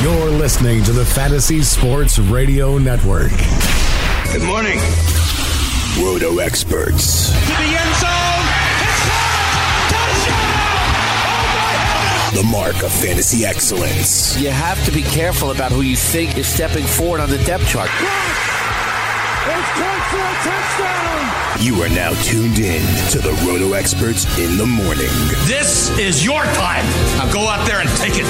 You're listening to the Fantasy Sports Radio Network. Good morning. Roto experts. To the end zone. Touchdown! The mark of fantasy excellence. You have to be careful about who you think is stepping forward on the depth chart. It's caught for a touchdown! You are now tuned in to the Roto experts in the morning. This is your time. Now go out there and take it.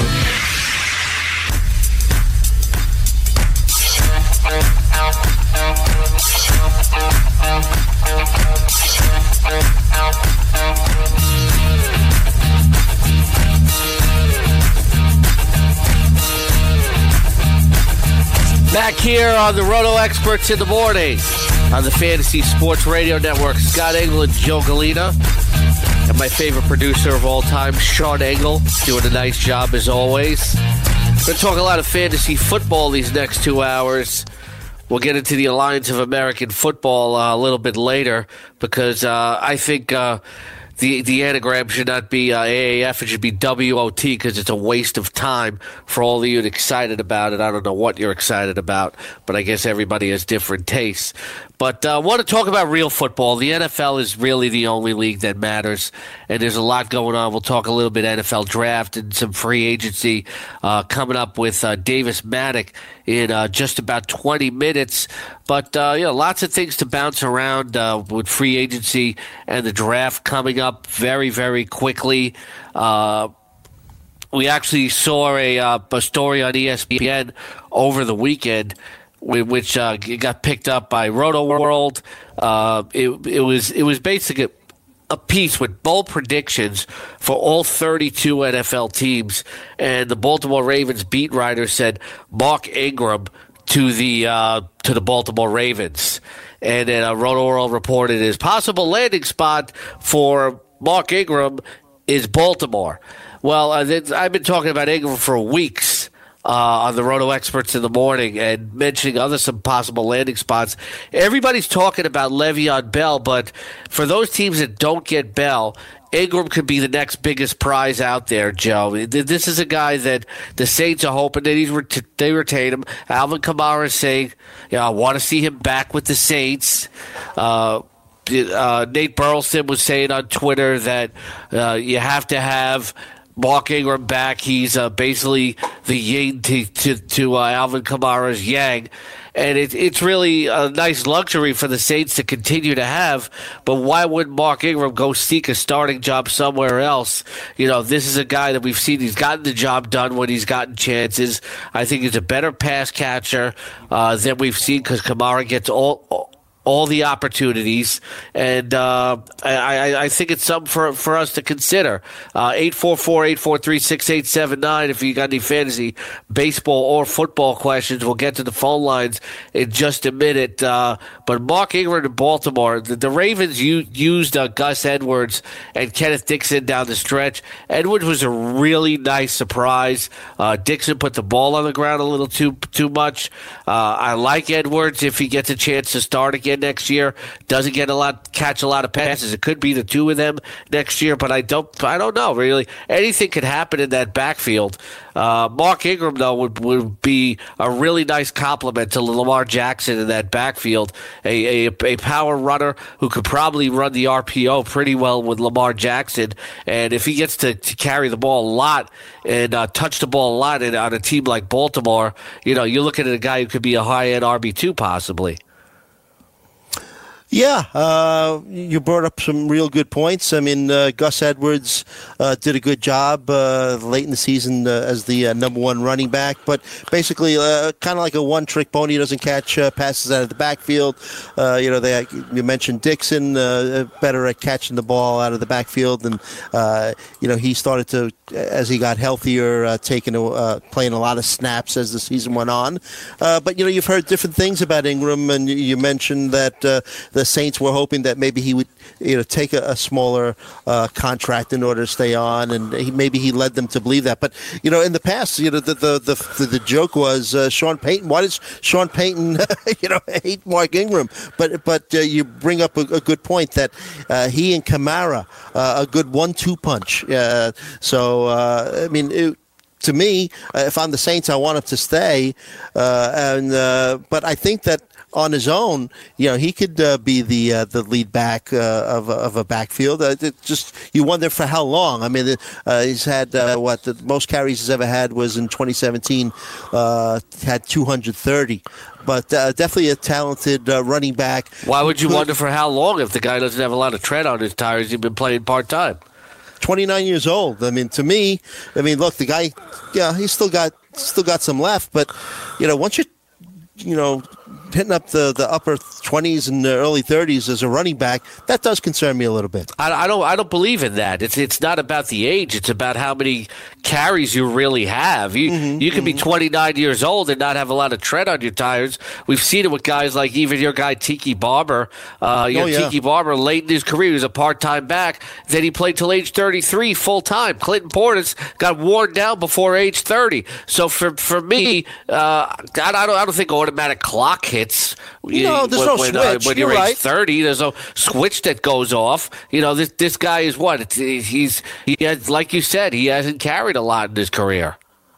Back here on the Roto Experts in the morning on the Fantasy Sports Radio Network. Scott Engel and Joe Gallina. And my favorite producer of all time, Sean Engel, doing a nice job as always. We're going to talk a lot of fantasy football these next two hours. We'll get into the Alliance of American Football uh, a little bit later because uh, I think uh, the the anagram should not be uh, AAF; it should be WOT because it's a waste of time for all of you excited about it. I don't know what you're excited about, but I guess everybody has different tastes. But I uh, want to talk about real football. The NFL is really the only league that matters, and there's a lot going on. We'll talk a little bit NFL draft and some free agency uh, coming up with uh, Davis Mattek in uh, just about 20 minutes. But uh, you know, lots of things to bounce around uh, with free agency and the draft coming up very, very quickly we actually saw a, uh, a story on ESPN over the weekend, which uh, got picked up by Roto World. Uh, it, it was it was basically a piece with bold predictions for all 32 NFL teams, and the Baltimore Ravens beat writer said Mark Ingram to the uh, to the Baltimore Ravens, and then uh, Roto World reported his possible landing spot for Mark Ingram is Baltimore. Well, uh, I've been talking about Ingram for weeks uh, on the Roto Experts in the morning and mentioning other some possible landing spots. Everybody's talking about Le'Veon Bell, but for those teams that don't get Bell, Ingram could be the next biggest prize out there, Joe. This is a guy that the Saints are hoping that he's ret- they retain him. Alvin Kamara is saying, "Yeah, I want to see him back with the Saints." Uh, uh, Nate Burleson was saying on Twitter that uh, you have to have Mark Ingram back. He's uh, basically the yin to, to, to uh, Alvin Kamara's yang. And it, it's really a nice luxury for the Saints to continue to have. But why would Mark Ingram go seek a starting job somewhere else? You know, this is a guy that we've seen. He's gotten the job done when he's gotten chances. I think he's a better pass catcher uh, than we've seen because Kamara gets all, all all the opportunities, and uh, I, I, think it's something for, for us to consider. Uh, 844-843-6879 if you got any fantasy baseball or football questions. We'll get to the phone lines in just a minute. Uh, but Mark Ingram in Baltimore, the, the Ravens u- used uh, Gus Edwards and Kenneth Dixon down the stretch. Edwards was a really nice surprise. Uh, Dixon put the ball on the ground a little too too much. Uh, I like Edwards if he gets a chance to start again next year. Doesn't get a lot, catch a lot of passes. It could be the two of them next year, but I don't, I don't know really. Anything could happen in that backfield. Uh, Mark Ingram though would, would be a really nice complement to Lamar Jackson in that backfield. A, a, a power runner who could probably run the RPO pretty well with Lamar Jackson, and if he gets to, to carry the ball a lot and uh, touch the ball a lot in, on a team like Baltimore, you know, you're looking at a guy who could be a high end RB two possibly. Yeah, uh, you brought up some real good points. I mean, uh, Gus Edwards uh, did a good job uh, late in the season uh, as the uh, number one running back, but basically, kind of like a one-trick pony. Doesn't catch passes out of the backfield. you know, they you mentioned Dixon better at catching the ball out of the backfield, and you know he started to as he got healthier, taking playing a lot of snaps as the season went on. but you know, you've heard different things about Ingram, and you mentioned that the the Saints were hoping that maybe he would, you know, take a, a smaller uh, contract in order to stay on, and he, maybe he led them to believe that. But you know, in the past, you know, the the the, the joke was uh, Sean Payton. Why does Sean Payton, you know, hate Mark Ingram? But but uh, you bring up a, a, good point that uh, he and Kamara uh, a good one-two punch. Uh, so I mean. It, to me, if I'm the Saints, I want him to stay. Uh, and uh, but I think that on his own, you know, he could uh, be the uh, the lead back uh, of, of a backfield. Uh, just you wonder for how long. I mean, uh, he's had uh, what the most carries he's ever had was in 2017, had 230. But definitely a talented running back. Why would you wonder for how long if the guy doesn't have a lot of tread on his tires? He's been playing part time. 29 years old. I mean, to me, I mean, look, the guy, yeah, he's still got still got some left, but you know, once you you know hitting up the, the upper 20s and the early 30s as a running back, that does concern me a little bit. I, I, don't I don't believe in that. It's it's not about the age. It's about how many carries you really have. You mm-hmm, you can mm-hmm. be 29 years old and not have a lot of tread on your tires. We've seen it with guys like even your guy Tiki Barber. Uh, you oh, know, yeah. Tiki Barber late in his career he was a part time back. Then he played till age 33 full time. Clinton Portis got worn down before age 30. So for for me, uh, I, I, don't I don't think automatic clock hit hits. No, there's when, no when, uh, switch. Uh, when you're, you're right. 30, there's no switch that goes off. You know, this this guy is what? It's, he's he has, like you said, he hasn't carried a lot in his career.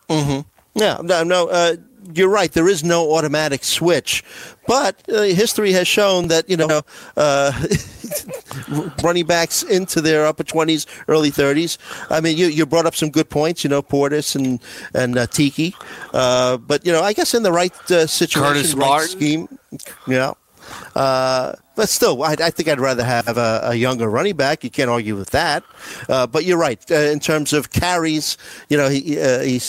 Mm-hmm. Yeah, no, no. Uh, you're right. There is no automatic switch, but uh, history has shown that you know uh, running backs into their upper 20s, early 30s. I mean, you, you brought up some good points. You know, Portis and and uh, Tiki, uh, but you know, I guess in the right uh, situation, Curtis right Martin. scheme, yeah. Uh, but still, I, I, think I'd rather have a, a, younger running back. You can't argue with that. Uh, but you're right uh, in terms of carries. You know, he uh, he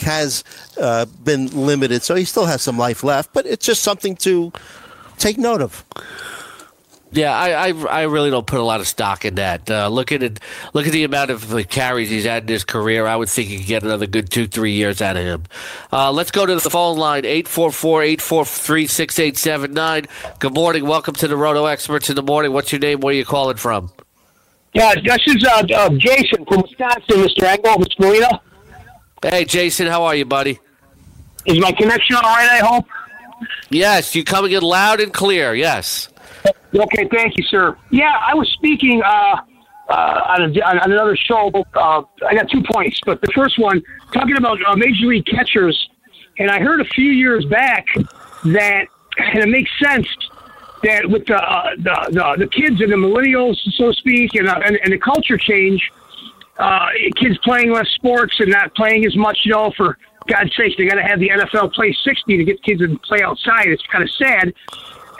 has uh, been limited, so he still has some life left. But it's just something to take note of. Yeah, I, I, I really don't put a lot of stock in that. Uh, look at it. Look at the amount of uh, carries he's had in his career. I would think he could get another good two, three years out of him. Uh, let's go to the phone line 844-843-6879. Good morning. Welcome to the Roto Experts in the morning. What's your name? Where are you calling from? Yeah, this is uh, uh, Jason from Wisconsin, Mr. Engel, Mr. Marino. Hey, Jason. How are you, buddy? Is my connection all right? I hope. Yes, you coming in loud and clear. Yes. Okay, thank you, sir. Yeah, I was speaking uh, uh, on, a, on, another show. Uh, I got two points, but the first one talking about uh, major league catchers, and I heard a few years back that, and it makes sense that with the uh, the, the, the kids and the millennials, so to speak, and uh, and, and the culture change, uh, kids playing less sports and not playing as much, you know, for God's sake, they got to have the NFL play 60 to get kids to play outside. It's kind of sad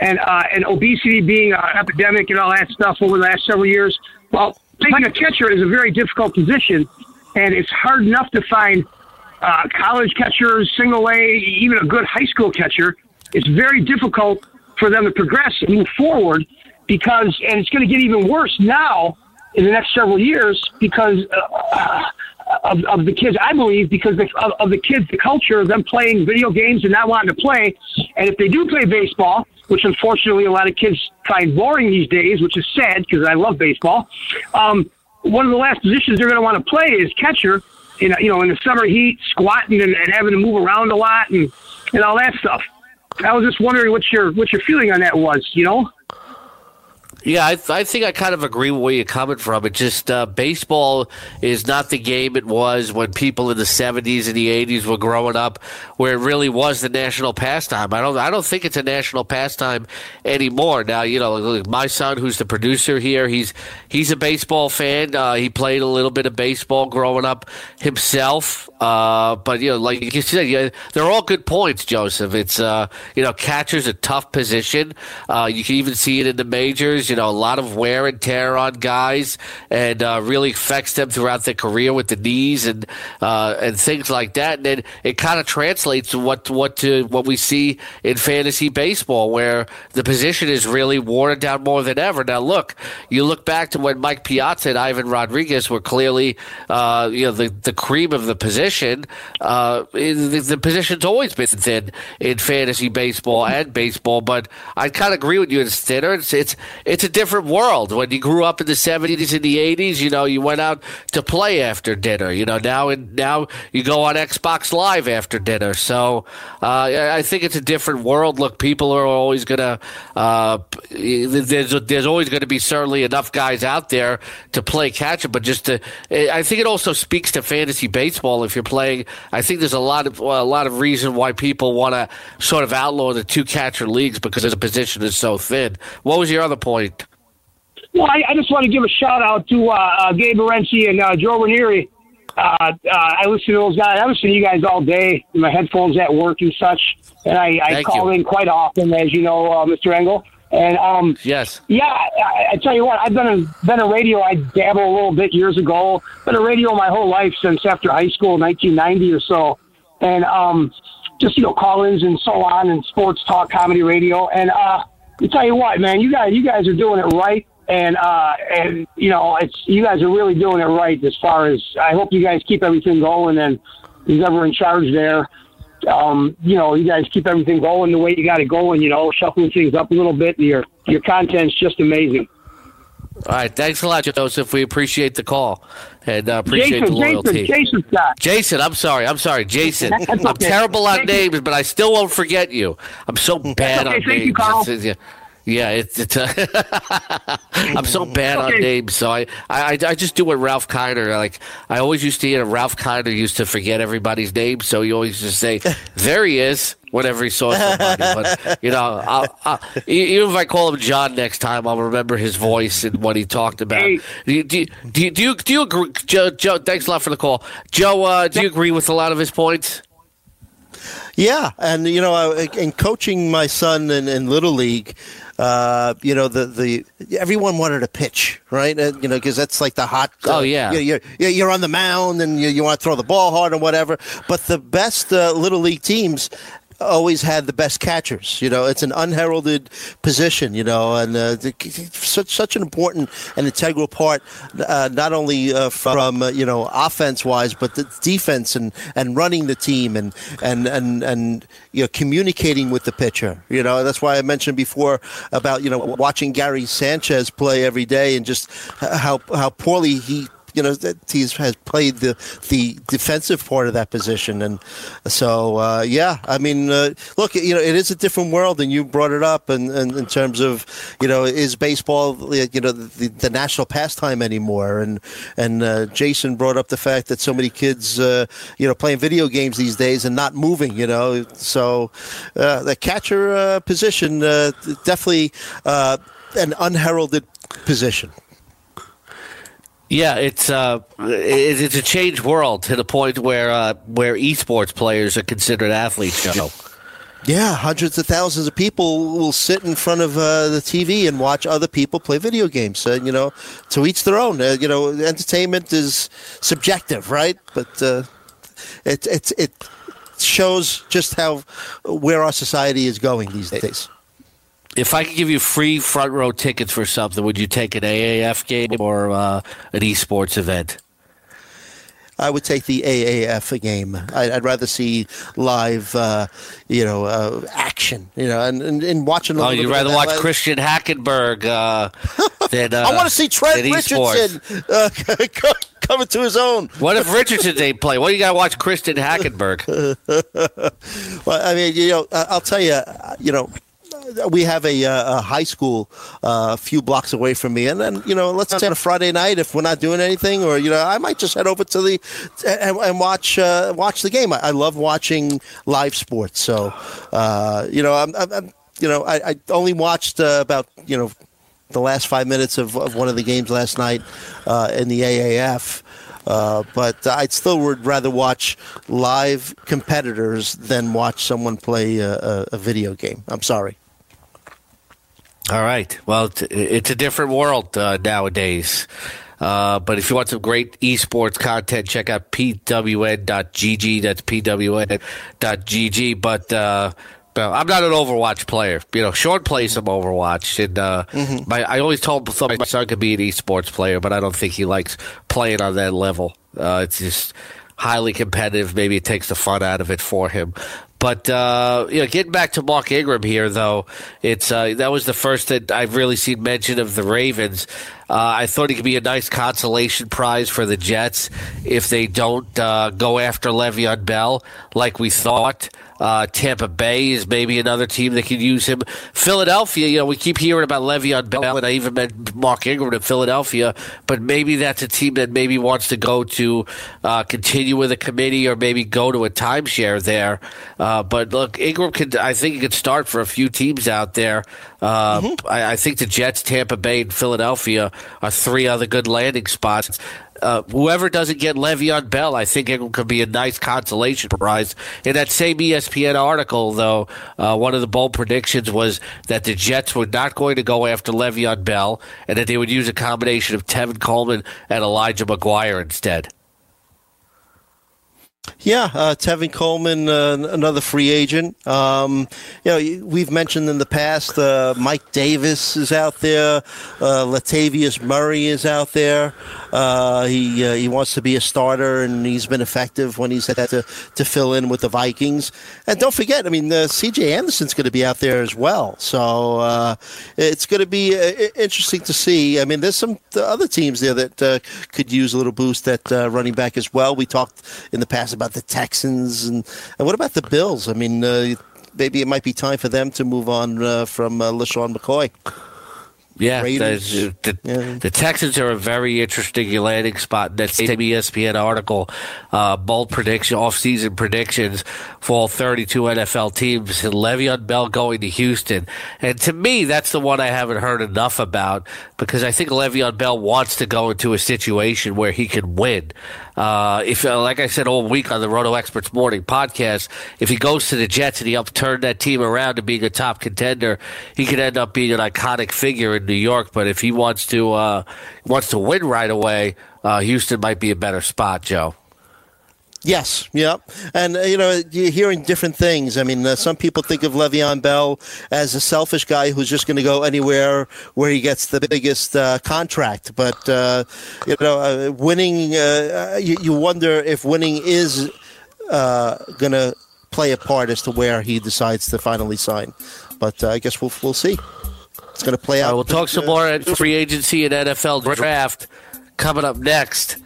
and uh, and obesity being an epidemic and all that stuff over the last several years. Well, playing a catcher is a very difficult position, and it's hard enough to find uh, college catchers, single A, even a good high school catcher. It's very difficult for them to progress and move forward because, and it's going to get even worse now in the next several years because uh, of, of the kids. I believe because of, of the kids, the culture of them playing video games and not wanting to play. And if they do play baseball, which unfortunately a lot of kids find boring these days, which is sad because I love baseball. Um, one of the last positions they're going to want to play is catcher. In you know, in the summer heat, squatting and, and having to move around a lot and and all that stuff. I was just wondering what your what your feeling on that was. You know. Yeah, I, I think I kind of agree with where you're coming from. It just uh, baseball is not the game it was when people in the '70s and the '80s were growing up, where it really was the national pastime. I don't, I don't think it's a national pastime anymore. Now, you know, my son, who's the producer here, he's he's a baseball fan. Uh, he played a little bit of baseball growing up himself. Uh, but you know, like you said, yeah, they're all good points, Joseph. It's uh, you know, catcher's a tough position. Uh, you can even see it in the majors. You know, a lot of wear and tear on guys, and uh, really affects them throughout their career with the knees and uh, and things like that. And then it kind of translates to what what to what we see in fantasy baseball, where the position is really worn down more than ever. Now, look, you look back to when Mike Piazza and Ivan Rodriguez were clearly, uh, you know, the the cream of the position uh, the, the, position's always been thin in fantasy baseball and baseball. But I kind of agree with you. It's thinner. It's, it's it's a different world. When you grew up in the seventies and the eighties, you know, you went out to play after dinner. You know, now and now you go on Xbox Live after dinner. So uh, I think it's a different world. Look, people are always gonna. Uh, there's there's always going to be certainly enough guys out there to play catcher, but just to, I think it also speaks to fantasy baseball if you're you're playing. I think there's a lot of well, a lot of reason why people want to sort of outlaw the two catcher leagues because the position is so thin. What was your other point? Well, I, I just want to give a shout out to uh, uh, Gabe Morency and uh, Joe Ranieri. Uh, uh, I listen to those guys. I listen to you guys all day. My headphones at work and such, and I, I call you. in quite often, as you know, uh, Mr. Engel. And um, yes, yeah, I, I tell you what, I've been a, been a radio. I dabbled a little bit years ago. Been a radio my whole life since after high school, 1990 or so, and um, just you know call-ins and so on, and sports talk, comedy radio. And uh, I tell you what, man, you guys, you guys are doing it right, and uh, and you know, it's you guys are really doing it right as far as I hope you guys keep everything going, and who's ever in charge there um, you know, you guys keep everything going the way you got it going. You know, shuffling things up a little bit. And your your content's just amazing. All right, thanks a lot, Joseph. We appreciate the call and uh, appreciate Jason, the loyalty. Jason, Jason, Jason, I'm sorry. I'm sorry, Jason. I'm terrible on names, but I still won't forget you. I'm so bad okay. on Thank names. You, Carl. Yeah, it's. it's uh, I'm so bad okay. on names, so I, I I just do what Ralph Kiner like. I always used to hear Ralph Kiner used to forget everybody's name, so he always just say, "There he is." Whenever he saw somebody, but you know, I'll, I'll, even if I call him John next time, I'll remember his voice and what he talked about. Hey. Do, you, do, you, do, you, do you do you agree, Joe? Joe, thanks a lot for the call, Joe. Uh, do you agree with a lot of his points? Yeah, and you know, in coaching my son in, in little league, uh, you know, the, the everyone wanted to pitch, right? Uh, you know, because that's like the hot. Uh, oh yeah, you're, you're, you're on the mound and you, you want to throw the ball hard and whatever. But the best uh, little league teams always had the best catchers. You know, it's an unheralded position. You know, and uh, such such an important and integral part, uh, not only uh, from uh, you know offense wise, but the defense and, and running the team and and and and you know communicating with the pitcher. You know, that's why I mentioned before about you know watching Gary Sanchez play every day and just how how poorly he you know that he has played the the defensive part of that position, and so uh, yeah, I mean, uh, look, you know, it is a different world, and you brought it up, and, and in terms of you know, is baseball you know the, the national pastime anymore, and and uh, Jason brought up the fact that so many kids uh, you know playing video games these days and not moving, you know, so uh, the catcher uh, position definitely an unheralded position. Yeah, it's uh, it's a changed world to the point where uh, where esports players are considered athletes. You know? Yeah, hundreds of thousands of people will sit in front of uh, the TV and watch other people play video games. Uh, you know, to each their own. Uh, you know, entertainment is subjective, right? But uh, it it it shows just how where our society is going these days. If I could give you free front row tickets for something, would you take an AAF game or uh, an esports event? I would take the AAF game. I'd, I'd rather see live, uh, you know, uh, action. You know, and, and, and watching. oh, you'd rather watch Christian Hackenberg uh, than. I want to see Trent Richardson uh, coming to his own. What if Richardson didn't play? What do you got to watch Christian Hackenberg? well, I mean, you know, I'll tell you, you know we have a, uh, a high school uh, a few blocks away from me, and then you know, let's say on a Friday night if we're not doing anything, or you know, I might just head over to the and, and watch uh, watch the game. I, I, love watching live sports, so uh, you know, I'm, I'm, you know, I, I only watched uh, about you know the last five minutes of, of one of the games last night uh, in the AAF. Uh, but I still would rather watch live competitors than watch someone play a, a, a video game. I'm sorry. All right. Well, it's a different world uh, nowadays. Uh, but if you want some great esports content, check out pwn.gg. That's pwn.gg. But uh, I'm not an Overwatch player. You know, Sean plays some Overwatch, and uh, mm-hmm. my, I always told my son could be an esports player, but I don't think he likes playing on that level. Uh, it's just highly competitive. Maybe it takes the fun out of it for him. But uh, you know, getting back to Mark Ingram here, though, it's uh, that was the first that I've really seen mention of the Ravens. Uh, I thought he could be a nice consolation prize for the Jets if they don't uh, go after Le'Veon Bell like we thought. Uh, Tampa Bay is maybe another team that could use him. Philadelphia, you know, we keep hearing about Le'Veon Bell, and I even met Mark Ingram in Philadelphia, but maybe that's a team that maybe wants to go to uh, continue with a committee or maybe go to a timeshare there. Uh, but look, Ingram could, I think he could start for a few teams out there. Uh, mm-hmm. I, I think the Jets, Tampa Bay, and Philadelphia are three other good landing spots uh, whoever doesn't get Le'Veon Bell, I think it could be a nice consolation prize. In that same ESPN article, though, uh, one of the bold predictions was that the Jets were not going to go after Le'Veon Bell and that they would use a combination of Tevin Coleman and Elijah McGuire instead. Yeah, uh, Tevin Coleman, uh, another free agent. Um, you know, we've mentioned in the past uh, Mike Davis is out there, uh, Latavius Murray is out there. Uh, he uh, he wants to be a starter, and he's been effective when he's had to, to fill in with the Vikings. And don't forget, I mean, C.J. Anderson's going to be out there as well, so it's going to be interesting to see. I mean, there's some other teams there that could use a little boost at running back as well. We talked in the past about the Texans, and, and what about the Bills? I mean, uh, maybe it might be time for them to move on uh, from uh, LeSean McCoy. Yeah, the, the, yeah, the, Texans are a very interesting landing spot. That same ESPN article, uh, bold prediction, off-season predictions for all 32 NFL teams. And Le'Veon Bell going to Houston, and to me, that's the one I haven't heard enough about because I think Le'Veon Bell wants to go into a situation where he can win. Uh, if, uh, like I said all week on the Roto Experts Morning podcast, if he goes to the Jets and he upturned that team around to being a top contender, he could end up being an iconic figure in New York. But if he wants to uh, wants to win right away, uh, Houston might be a better spot, Joe. Yes, yeah, and uh, you know you're hearing different things. I mean, uh, some people think of Le'Veon Bell as a selfish guy who's just going to go anywhere where he gets the biggest uh, contract. But uh, you know, uh, winning, uh, you, you, wonder if winning is going to play a part as to where he decides to finally sign. But I guess we'll we'll see. It's going to play out. we'll talk some more at free agency and NFL draft coming up next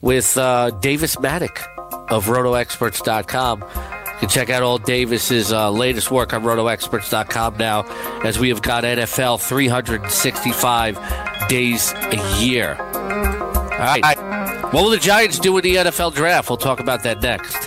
with Davis Mattek of rotoexperts.com. You can check out all Davis's uh, latest work on rotoexperts.com now, as we have got NFL 365 days a year. All right. What will the Giants do in the NFL draft? We'll talk about that next.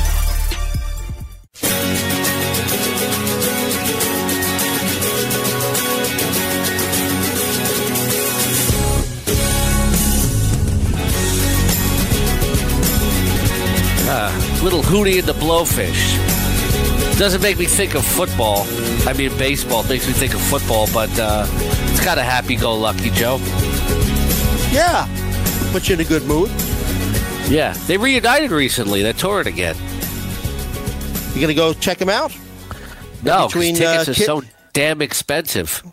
Little Hootie and the Blowfish. Doesn't make me think of football. I mean, baseball makes me think of football, but uh, it's kind of happy-go-lucky, Joe. Yeah, put you in a good mood. Yeah, they reunited recently. They're touring again. You gonna go check them out? No, Between, tickets uh, are Ki- so damn expensive.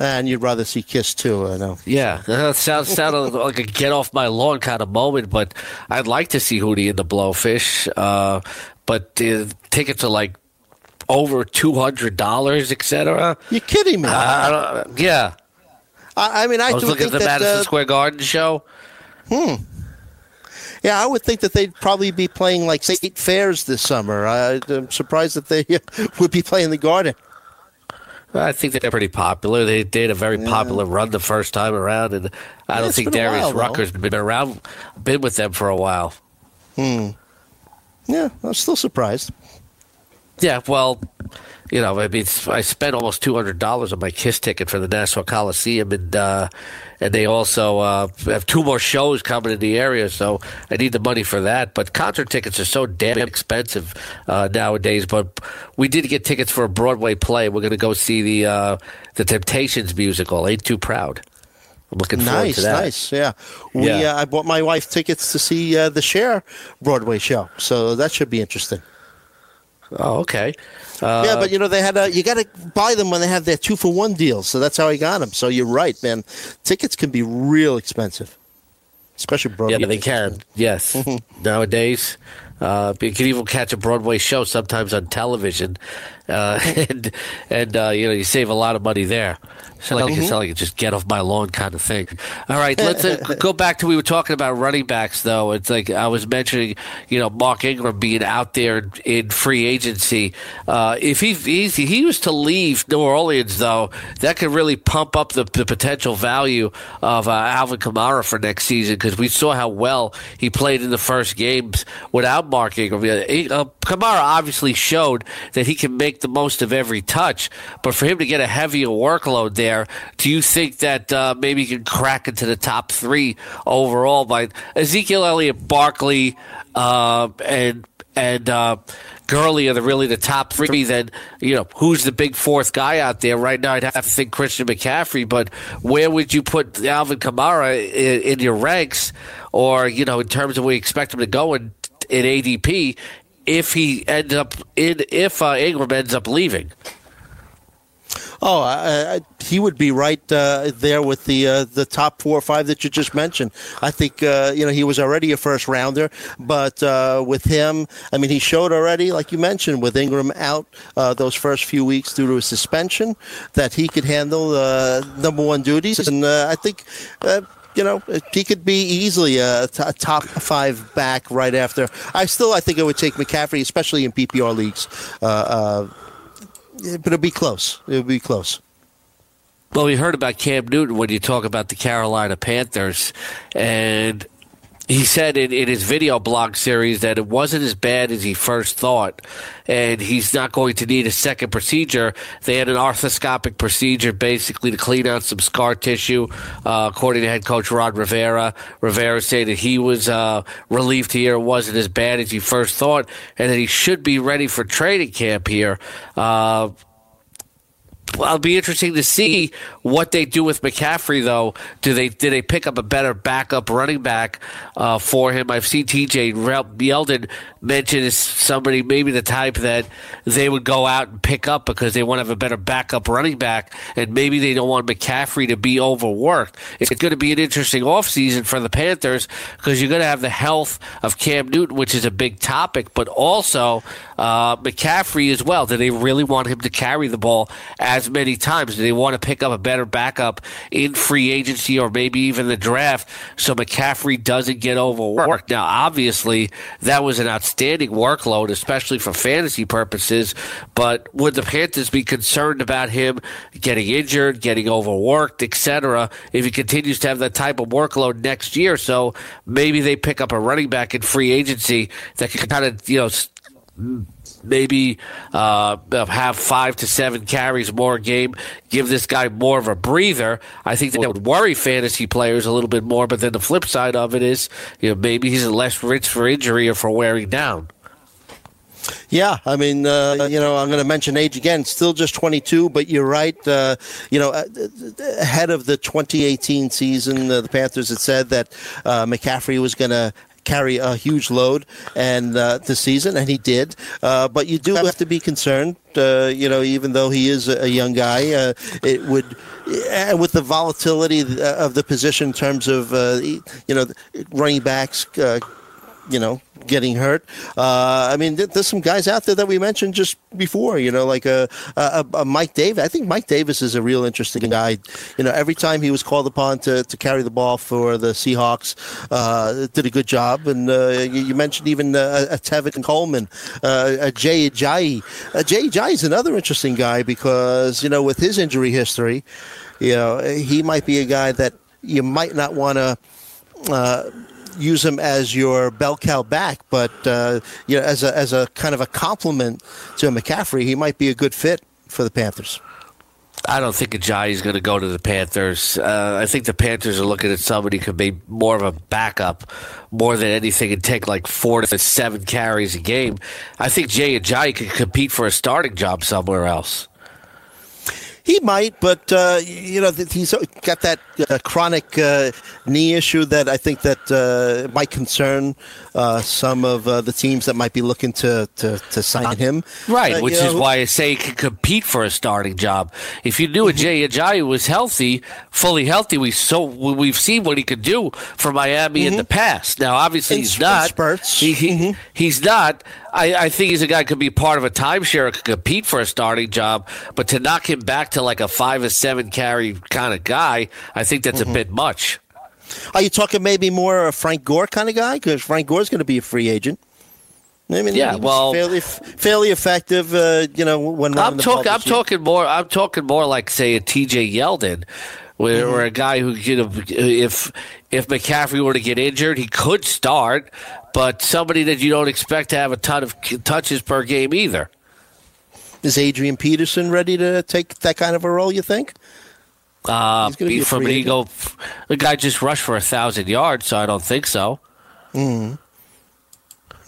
And you'd rather see Kiss too, I know. Yeah, that sounds sounded like a get off my lawn kind of moment, but I'd like to see Hootie and the Blowfish. Uh, but the tickets are like over two hundred dollars, etc. You're kidding me. I don't, yeah, I, I mean, I, I was looking at the that. Madison uh, Square Garden show. Hmm. Yeah, I would think that they'd probably be playing like state fairs this summer. I, I'm surprised that they would be playing the Garden. I think they're pretty popular. They, did a very popular run the first time around, and I don't think Darius while, though. Rucker's been around, been with them for a while. Hmm. Yeah, I'm still surprised. Yeah, well, you know, I mean, I spent almost two hundred dollars on my Kiss ticket for the Nassau Coliseum, and uh, and they also uh, have two more shows coming in the area, so I need the money for that. But concert tickets are so damn expensive uh, nowadays. But we did get tickets for a Broadway play. We're going to go see the uh, the Temptations musical. Ain't too proud. I'm looking forward Nice, to that. nice. Yeah, we. Yeah. Uh, I bought my wife tickets to see uh, the Cher Broadway show, so that should be interesting. Oh, okay. Uh, yeah, but you know they had a, you got to buy them when they have their two for one deals. So that's how I got them. So you're right, man. Tickets can be real expensive, especially Broadway. Yeah, they can. Yes. Nowadays, uh, you can even catch a Broadway show sometimes on television, uh, and and uh, you know you save a lot of money there. So like it's not like just get off my lawn kind of thing. All right, let's uh, go back to we were talking about running backs though. It's like I was mentioning, you know, Mark Ingram being out there in free agency. Uh, if he he was to leave New Orleans though, that could really pump up the, the potential value of uh, Alvin Kamara for next season because we saw how well he played in the first games without Mark Ingram. Uh, Kamara obviously showed that he can make the most of every touch, but for him to get a heavier workload there, do you think that uh, maybe he can crack into the top three overall by Ezekiel Elliott, Barkley, uh, and and uh, Gurley are the really the top three. Then you know who's the big fourth guy out there right now? I'd have to think Christian McCaffrey, but where would you put Alvin Kamara in, in your ranks, or you know in terms of where you expect him to go in in ADP if he ends up in if uh, Ingram ends up leaving? Oh, I, I, he would be right uh, there with the uh, the top four or five that you just mentioned. I think uh, you know he was already a first rounder, but uh, with him, I mean, he showed already, like you mentioned, with Ingram out uh, those first few weeks due to a suspension, that he could handle uh, number one duties, and I think. You know, he could be easily a, t- a top five back right after. I still, I think it would take McCaffrey, especially in PPR leagues. Uh, uh, but it'll be close. It'll be close. Well, we heard about Cam Newton when you talk about the Carolina Panthers, and he said in, in his video blog series that it wasn't as bad as he first thought, and he's not going to need a second procedure. They had an arthroscopic procedure basically to clean out some scar tissue, uh, according to head coach Ron Rivera. Rivera said that he was uh, relieved hear it wasn't as bad as he first thought, and that he should be ready for training camp here. Uh, it'll be interesting to see what they do with McCaffrey, though. Do they do they pick up a better backup running back uh, for him? I've seen TJ Yeldon mention as somebody maybe the type that they would go out and pick up because they want to have a better backup running back, and maybe they don't want McCaffrey to be overworked. It's going to be an interesting offseason for the Panthers because you're going to have the health of Cam Newton, which is a big topic, but also uh, McCaffrey as well. Do they really want him to carry the ball as many times? Do they want to pick up a better backup in free agency or maybe even the draft so McCaffrey doesn't get overworked? Now, obviously, that was an outstanding workload, especially for fantasy purposes. But would the Panthers be concerned about him getting injured, getting overworked, etc., if he continues to have that type of workload next year? So maybe they pick up a running back in free agency that can kind of, you know, maybe uh, have five to seven carries more game, give this guy more of a breather. I think that would worry fantasy players a little bit more. But then the flip side of it is, you know, maybe he's less risk for injury or for wearing down. Yeah, I mean, uh, you know, I'm going to mention age again. Still just 22, but you're right. Uh, you know, uh, ahead of the 2018 season, uh, the Panthers had said that uh, McCaffrey was going to carry a huge load and uh, this season, and he did. Uh, but you do have to be concerned. Uh, you know, even though he is a young guy, uh, it would, and with the volatility of the position in terms of uh, you know running backs uh, you know, getting hurt. Uh, I mean, there's some guys out there that we mentioned just before, you know, like a, a, a, Mike Davis. I think Mike Davis is a real interesting guy. You know, every time he was called upon to, to carry the ball for the Seahawks, uh, did a good job. And uh, you, you, mentioned even uh, a Tevin Coleman, uh, a Jay Ajayi. Uh, Jay Ajayi is another interesting guy because, you know, with his injury history, you know, he might be a guy that you might not want to uh, use him as your bell cow back, but uh, you know, as a as a kind of a complement to McCaffrey, he might be a good fit for the Panthers. I don't think Ajayi is going to go to the Panthers. Uh, I think the Panthers are looking at somebody who could be more of a backup more than anything and take like four to seven carries a game. I think Jay Ajayi could compete for a starting job somewhere else. He might, but uh, you know he's got that uh, chronic uh, knee issue that I think that uh, might concern uh, some of uh, the teams that might be looking to to, to sign him. Right, which is know, why I say he can compete for a starting job. If you knew mm-hmm. Jay Ajayi was healthy, fully healthy, we so we've seen what he could do for Miami mm-hmm. in the past. Now, obviously, in, he's not. He, he, mm-hmm. He's not. I, I, think he's a guy who could be part of a timeshare, could compete for a starting job, but to knock him back to like a five or seven carry kind of guy, I think that's mm-hmm. a bit much. Are you talking maybe more a Frank Gore kind of guy? Because Frank Gore's going to be a free agent. I mean, yeah, well, fairly, fairly effective. Uh, you know, when I'm talking, I'm talking more. I'm talking more like say a T.J. Yeldon, where, mm-hmm. where a guy who you know, if if McCaffrey were to get injured, he could start, but somebody that you don't expect to have a ton of touches per game either. Is Adrian Peterson ready to take that kind of a role? You think? Uh, be from an Eagle, the guy just rushed for a thousand yards, so I don't think so. Mm.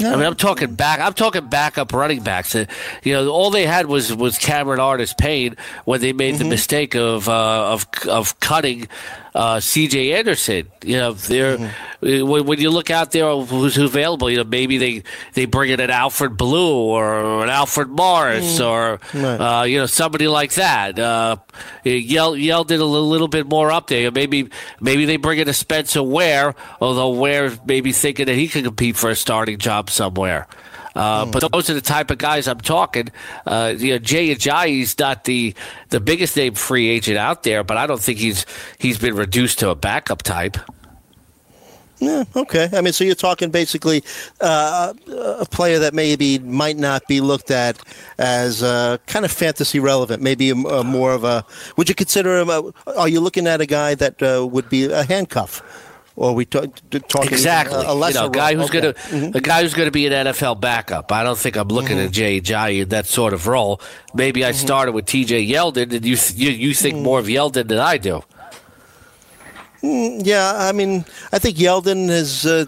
I mean, I'm talking back. I'm talking backup running backs. Uh, you know, all they had was was Cameron Artis-Payne when they made mm-hmm. the mistake of uh, of of cutting uh, C.J. Anderson. You know, they're mm-hmm. when, when, you look out there who's available, you know, maybe they they bring in an Alfred Blue or an Alfred Morris mm-hmm. or right. uh, you know somebody like that. Uh, Yell Yell did a little, bit more up there. Maybe maybe they bring in a Spencer Ware, although Ware maybe thinking that he can compete for a starting job somewhere. Uh. But those are the type of guys I'm talking. Uh, you know, Jay Ajayi's not the the biggest name free agent out there, but I don't think he's he's been reduced to a backup type. Yeah, okay. I mean, so you're talking basically uh, a player that maybe might not be looked at as uh, kind of fantasy relevant. Maybe a, a more of a. Would you consider him? A, are you looking at a guy that uh, would be a handcuff? Or we talk, talking exactly a, a you know, guy who's okay. going to mm-hmm. a guy who's going to be an NFL backup. I don't think I'm looking mm-hmm. at Jay Ajayi in that sort of role. Maybe I mm-hmm. started with T.J. Yeldon, and you you, you think mm-hmm. more of Yeldon than I do. Mm, yeah, I mean, I think Yeldon is. Uh,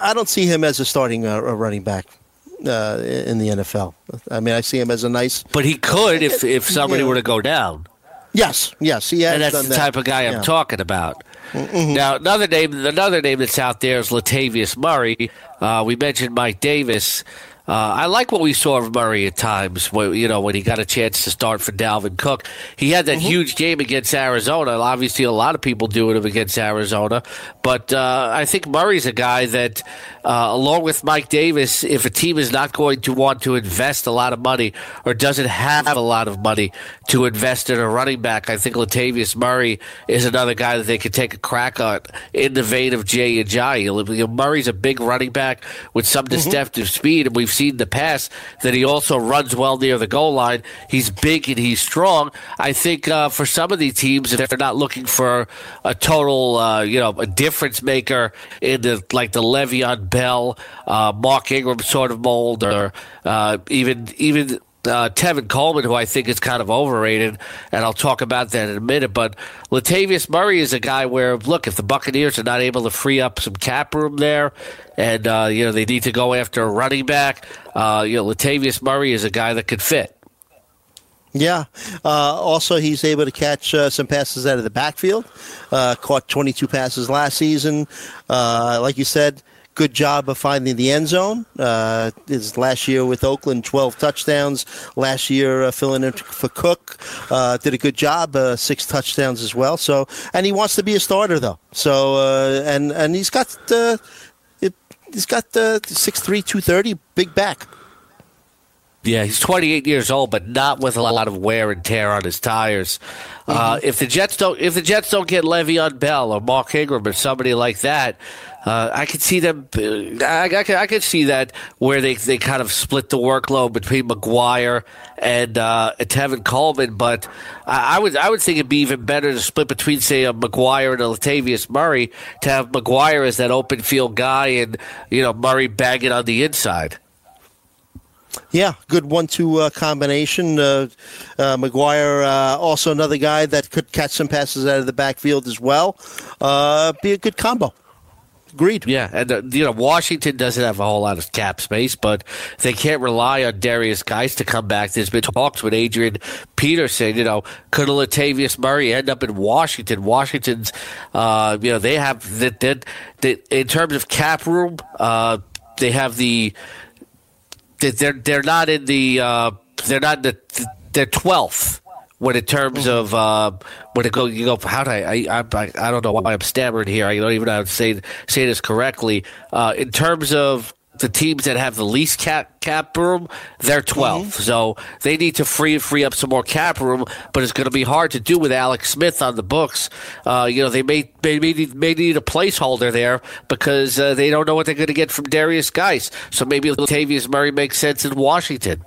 I don't see him as a starting uh, running back. Uh, in the NFL, I mean, I see him as a nice. But he could if if somebody yeah. were to go down. Yes, yes, he has. And that's the that. type of guy I'm talking about. Mm-hmm. Now, another name, another name that's out there is Latavius Murray. Uh, we mentioned Mike Davis. Uh, I like what we saw of Murray at times. When, you know, when he got a chance to start for Dalvin Cook, he had that mm-hmm. huge game against Arizona. Obviously, a lot of people doing him against Arizona, but uh, I think Murray's a guy that, uh, along with Mike Davis, if a team is not going to want to invest a lot of money or doesn't have a lot of money to invest in a running back, I think Latavius Murray is another guy that they could take a crack on in the vein of Jay Ajayi. Murray's a big running back with some deceptive mm-hmm. speed, and we've seen in the past that he also runs well near the goal line. He's big and he's strong. I think uh, for some of these teams, if they're not looking for a total, uh, you know, a difference maker in the like the Le'Veon Bell, uh, Mark Ingram sort of mold, or uh, even even uh, Tevin Coleman, who I think is kind of overrated, and I'll talk about that in a minute. But Latavius Murray is a guy where, look, if the Buccaneers are not able to free up some cap room there, and uh, you know they need to go after a running back, uh, you know Latavius Murray is a guy that could fit. Yeah. Uh, also, he's able to catch uh, some passes out of the backfield. Uh, caught 22 passes last season. Uh, like you said, good job of finding the end zone. Uh, his last year with Oakland, 12 touchdowns. Last year, uh, filling in for Cook, uh, did a good job, uh, six touchdowns as well. So, and he wants to be a starter though. So, uh, and and he's got uh, it, he's got uh, 6'3", 230, big back. Yeah, he's 28 years old, but not with a lot of wear and tear on his tires. Uh, if the Jets don't, if the Jets don't get Le'Veon Bell or Mark Ingram or somebody like that, uh, I could see them. uh, I, I, could, I could see that where they they kind of split the workload between McGuire and uh, Tevin Coleman. But I, I would I would think it'd be even better to split between say a McGuire and a Latavius Murray to have McGuire as that open field guy and you know Murray bagging on the inside. Yeah, good one-two uh, combination. Uh, uh, McGuire, uh, also another guy that could catch some passes out of the backfield as well. Uh, be a good combo. Agreed. Yeah, and uh, you know Washington doesn't have a whole lot of cap space, but they can't rely on Derrius Guice to come back. There's been talks with Adrian Peterson. You know, could Latavius Murray end up in Washington? Washington's, uh, you know, they have that. That, that in terms of cap room, uh, they have the. They're they're not in the. Uh, they're not in the. They're twelfth when in terms of uh, when it go you go how do I I, I I don't know why I'm stammering here. I don't even know how to say say this correctly. Uh, in terms of the teams that have the least cap cap room they're 12th so they need to free free up some more cap room but it's going to be hard to do with Alex Smith on the books. Uh, you know they may may, may, need, may need a placeholder there because uh, they don't know what they're going to get from Derrius Guice. So maybe Latavius Murray makes sense in Washington.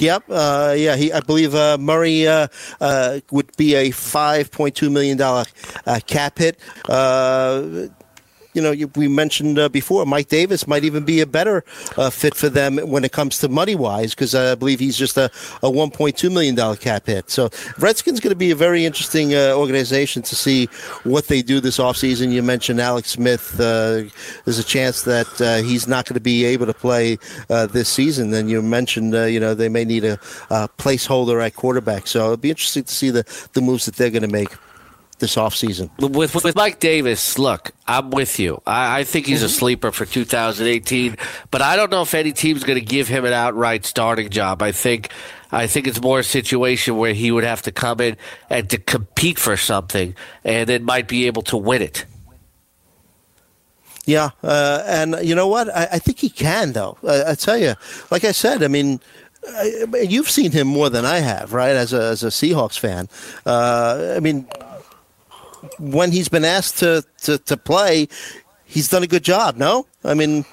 Yep. Uh, yeah. He, I believe uh, Murray uh, uh, would be a five point two million dollar uh, cap hit. You know, you, we mentioned uh, before, Mike Davis might even be a better uh, fit for them when it comes to money wise, because I believe he's just a, a $1.2 million cap hit. So, Redskins going to be a very interesting uh, organization to see what they do this offseason. You mentioned Alex Smith. Uh, there's a chance that uh, he's not going to be able to play this season. Then you mentioned, you know, they may need a, a placeholder at quarterback. So, it'll be interesting to see the, the moves that they're going to make this offseason. With, with Mike Davis, look, I'm with you. I, I think he's a sleeper for 2018, but I don't know if any team's going to give him an outright starting job. I think I think it's more a situation where he would have to come in and to compete for something, and then might be able to win it. Yeah, uh, and you know what? I, I think he can, though. I, I tell you, like I said, I mean, I, you've seen him more than I have, right? As a as a Seahawks fan, uh, I mean, when he's been asked to, to to play, he's done a good job. No, I mean,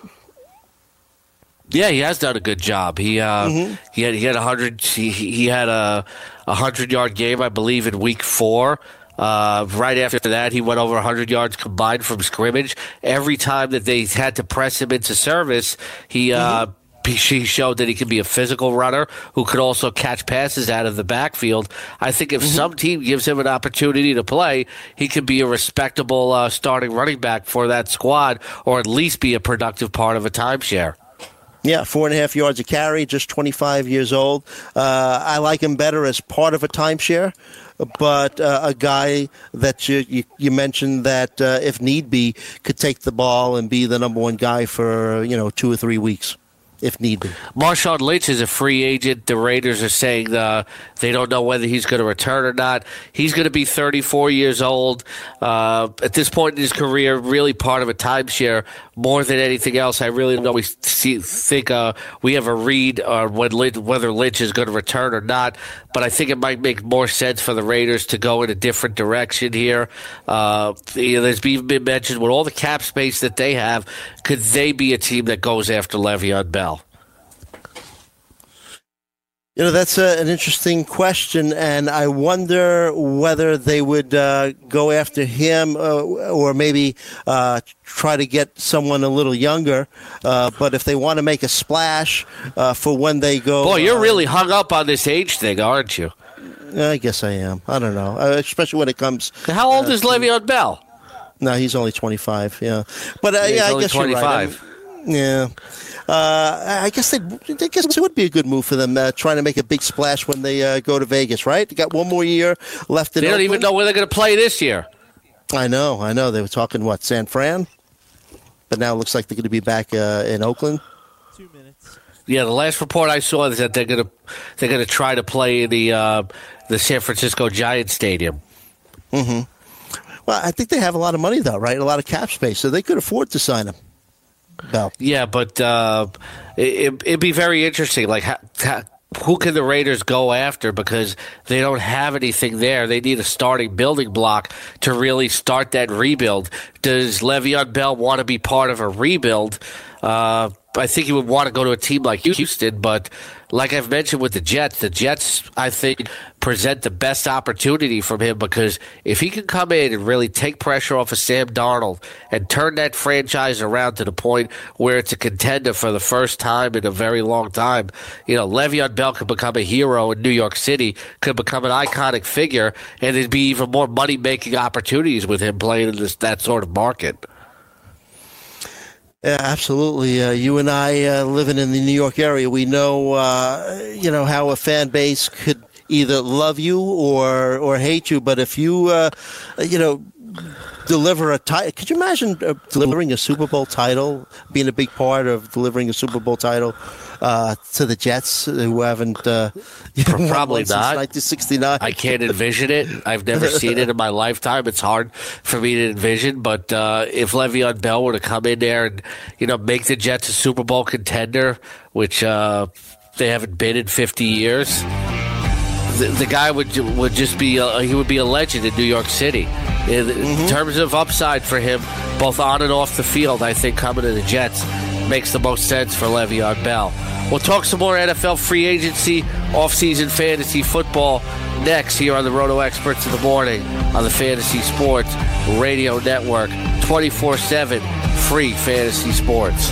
Yeah, he has done a good job. He uh, he had he had a hundred he, he had a a hundred yard game, I believe, in week four. Uh, right after that, he went over 100 yards combined from scrimmage. Every time that they had to press him into service, he uh, he showed that he can be a physical runner who could also catch passes out of the backfield. I think if some team gives him an opportunity to play, he could be a respectable uh, starting running back for that squad, or at least be a productive part of a timeshare. yeah, four and a half yards a carry, just 25 years old. Uh, I like him better as part of a timeshare, but uh, a guy that you you, you mentioned that uh, if need be could take the ball and be the number one guy for you know two or three weeks, if need be. Marshawn Lynch is a free agent. The Raiders are saying uh, they don't know whether he's going to return or not. He's going to be 34 years old. Uh, at this point in his career, really part of a timeshare more than anything else. I really don't always see, think uh, we have a read on when Lynch, whether Lynch is going to return or not. But I think it might make more sense for the Raiders to go in a different direction here. Uh, you know, there's even been mentioned with all the cap space that they have, could they be a team that goes after Le'Veon Bell? You know, that's a, an interesting question, and I wonder whether they would uh, go after him uh, or maybe uh, try to get someone a little younger. Uh, but if they want to make a splash uh, for when they go. Boy, you're really hung up on this age thing, aren't you? I guess I am. I don't know, uh, especially when it comes. How old is Le'Veon Bell? No, he's only 25, yeah. But uh, Yeah, yeah, I guess you're right. 25. I'm- Yeah. Uh, I guess they, I guess it would be a good move for them, uh, trying to make a big splash when they uh, go to Vegas, right? They got one more year left in They don't even know where they're going to play this year. I know, I know. They were talking what San Fran, but now it looks like they're going to be back uh, in Oakland. Two minutes. Yeah, the last report I saw is that they're going to they're going to try to play in the uh, the San Francisco Giants Stadium. hmm Well, I think they have a lot of money though, right? A lot of cap space, so they could afford to sign him. Bell. Yeah, but uh, it, it'd be very interesting. Like, how, how, who can the Raiders go after? Because they don't have anything there. They need a starting building block to really start that rebuild. Does Le'Veon Bell want to be part of a rebuild? Uh, I think he would want to go to a team like Houston, but like I've mentioned with the Jets, the Jets, I think, present the best opportunity from him because if he can come in and really take pressure off of Sam Darnold and turn that franchise around to the point where it's a contender for the first time in a very long time, you know, Le'Veon Bell could become a hero in New York City, could become an iconic figure, and there'd be even more money making opportunities with him playing in this that sort of market. Yeah, absolutely. Uh, you and I, uh, living in the New York area, we know, uh, you know, how a fan base could either love you or or hate you. But if you, uh, you know, deliver a title, could you imagine uh, delivering a Super Bowl title, being a big part of delivering a Super Bowl title uh, to the Jets, who haven't uh, Probably not. 1969? I can't envision it. I've never seen it in my lifetime. It's hard for me to envision. But uh, if Le'Veon Bell were to come in there and you know make the Jets a Super Bowl contender, which uh, they haven't been in 50 years, the, the guy would would just be a, he would be a legend in New York City. In, in mm-hmm. terms of upside for him, both on and off the field, I think coming to the Jets makes the most sense for Le'Veon Bell. We'll talk some more NFL free agency, offseason fantasy football next here on the Roto Experts in the morning on the Fantasy Sports Radio Network. 24 7 free fantasy sports.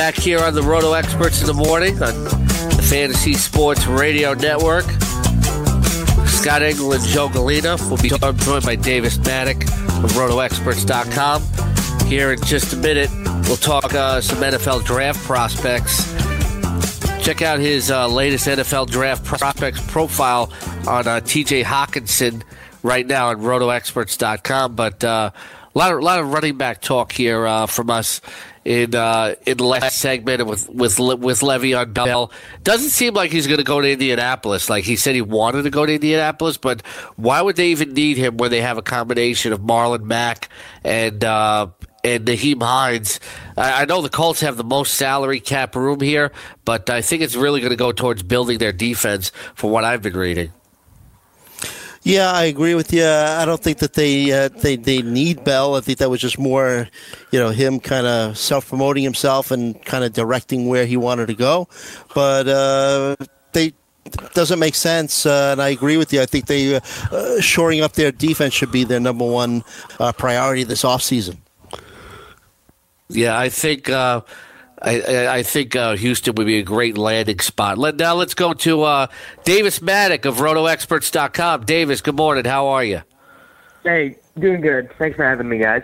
Back here on the Roto Experts in the morning on the Fantasy Sports Radio Network. Scott Engel and Joe Gallina will be joined by Davis Mattek of RotoExperts.com. Here in just a minute, we'll talk uh, some NFL draft prospects. Check out his uh, latest NFL draft prospects profile on uh, TJ Hockenson right now on RotoExperts.com. But uh, a lot of, lot of running back talk here uh, from us in uh, in the last segment with with with Le'Veon Bell. Doesn't seem like he's going to go to Indianapolis. Like he said, he wanted to go to Indianapolis, but why would they even need him when they have a combination of Marlon Mack and uh, and Nyheim Hines? I, I know the Colts have the most salary cap room here, but I think it's really going to go towards building their defense. For what I've been reading. Yeah, I agree with you. I don't think that they uh, they they need Bell. I think that was just more, you know, him kind of self promoting himself and kind of directing where he wanted to go. But uh, they doesn't make sense, uh, and I agree with you. I think they uh, shoring up their defense should be their number one uh, priority this offseason. Yeah, I think uh, I, I, I think uh, Houston would be a great landing spot. Let, now let's go to uh, Davis Mattek of RotoExperts.com. Davis, good morning. How are you? Hey, doing good. Thanks for having me, guys.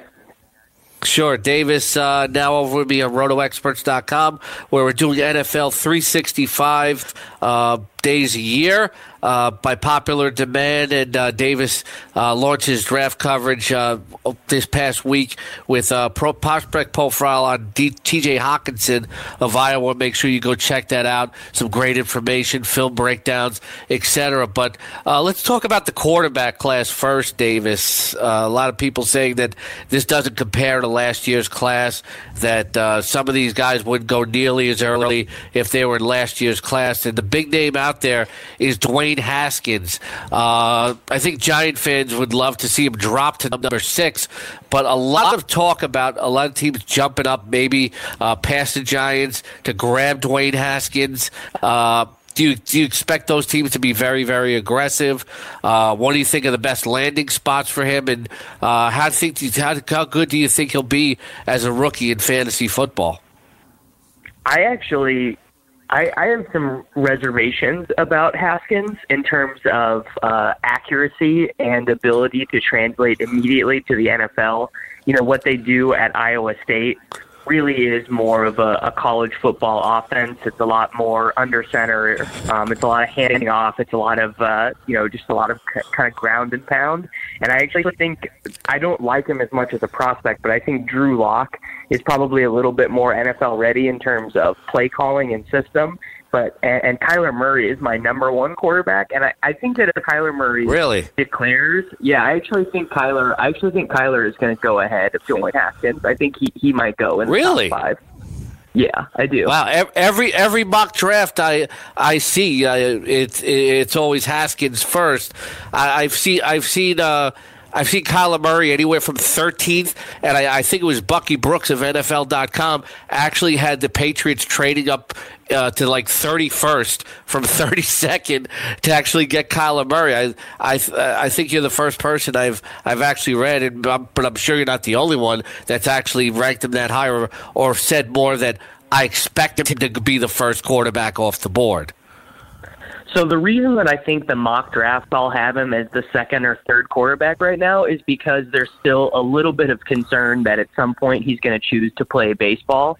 Sure. Davis uh, now over with me at rotoexperts.com where we're doing NFL 365 uh, days a year uh, by popular demand. And uh, Davis uh, launched his draft coverage uh, this past week with a pro prospect profile on D- TJ Hockenson of Iowa. Make sure you go check that out. Some great information, film breakdowns, etc. But uh, let's talk about the quarterback class first, Davis. Uh, a lot of people saying that this doesn't compare to last year's class, that some of these guys wouldn't go nearly as early if they were in last year's class. And the big name out there is Dwayne Haskins. Uh, I think Giant fans would love to see him drop to number six, but a lot of talk about a lot of teams jumping up, maybe uh, past the Giants to grab Dwayne Haskins. Uh, do you, do you expect those teams to be very, very aggressive? Uh, what do you think of the best landing spots for him? And uh, how, think, how, how good do you think he'll be as a rookie in fantasy football? I actually I, I have some reservations about Haskins in terms of uh, accuracy and ability to translate immediately to the NFL. You know, what they do at Ohio State really is more of a, a college football offense. It's a lot more under center. Um, it's a lot of handing off. It's a lot of, uh, you know, just a lot of c- kind of ground and pound. And I actually think I don't like him as much as a prospect, but I think Drew Lock is probably a little bit more NFL ready in terms of play calling and system. But and, and Kyler Murray is my number one quarterback, and I, I think that if Kyler Murray really declares, yeah, I actually think Kyler, I actually think Kyler is going to go ahead of Dwayne Haskins. I think he he might go in the really? top five. Yeah, I do. Wow, every every mock draft I I see, uh, it's it's always Haskins first. I, have seen I've seen uh, I've seen Kyler Murray anywhere from 13th, and I, I, think it was Bucky Brooks of NFL.com actually had the Patriots trading up uh, to like 31st from 32nd to actually get Kyler Murray. I I I think you're the first person I've I've actually read, and but I'm sure you're not the only one that's actually ranked him that high or, or said more that I expect him to be the first quarterback off the board. So the reason that I think the mock drafts all have him as the second or third quarterback right now is because there's still a little bit of concern that at some point he's going to choose to play baseball.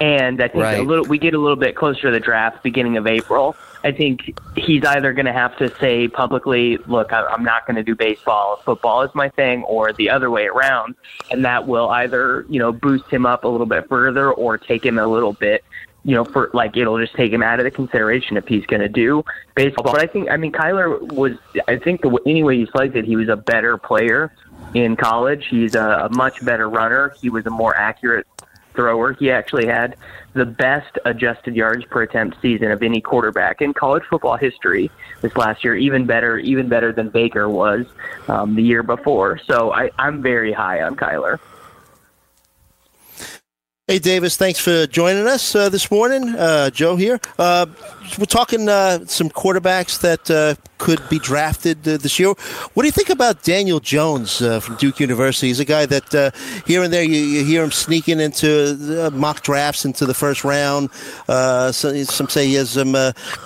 And I think right. a little we get a little bit closer to the draft, beginning of April. I think he's either going to have to say publicly, "Look, I'm not going to do baseball. Football is my thing," or the other way around, and that will either you know boost him up a little bit further or take him a little bit you know, for like it'll just take him out of the consideration if he's going to do baseball. But I think, I mean, Kyler was, I think the any way you slice it, he was a better player in college. He's a, a much better runner. He was a more accurate thrower. He actually had the best adjusted yards per attempt season of any quarterback in college football history this last year. Even better, even better than Baker was um, the year before. So I, I'm very high on Kyler. Hey, Davis, thanks for joining us uh, this morning. Uh, Joe here. Uh, we're talking uh, some quarterbacks that uh, could be drafted uh, this year. What do you think about Daniel Jones from Duke University? He's a guy that here and there you, you, hear him sneaking into mock drafts into the first round. So, some say he has some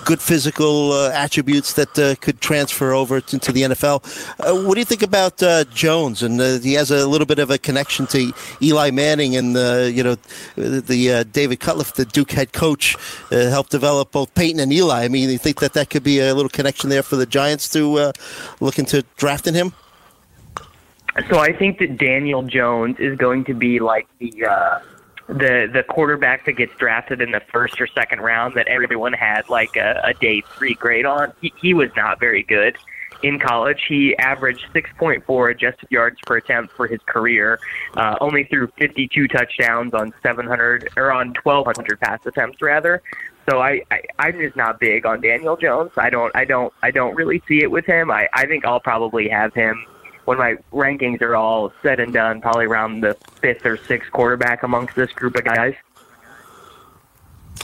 good physical attributes that could transfer over into the NFL. what do you think about Jones? And he has a little bit of a connection to Eli Manning and you know the David Cutcliffe, the Duke head coach, helped develop both Peyton and Eli. I mean, you think that that could be a little connection there for the Giants to uh, look into drafting him? So I think that Daniel Jones is going to be like the uh, the the quarterback that gets drafted in the first or second round that everyone had like a, a day three grade on. He, he was not very good in college. He averaged 6.4 adjusted yards per attempt for his career, uh, only threw 52 touchdowns on 700 or on 1,200 pass attempts rather. So I, I I'm just not big on Daniel Jones. I don't I don't I don't really see it with him. I I think I'll probably have him when my rankings are all said and done, probably around the fifth or sixth quarterback amongst this group of guys.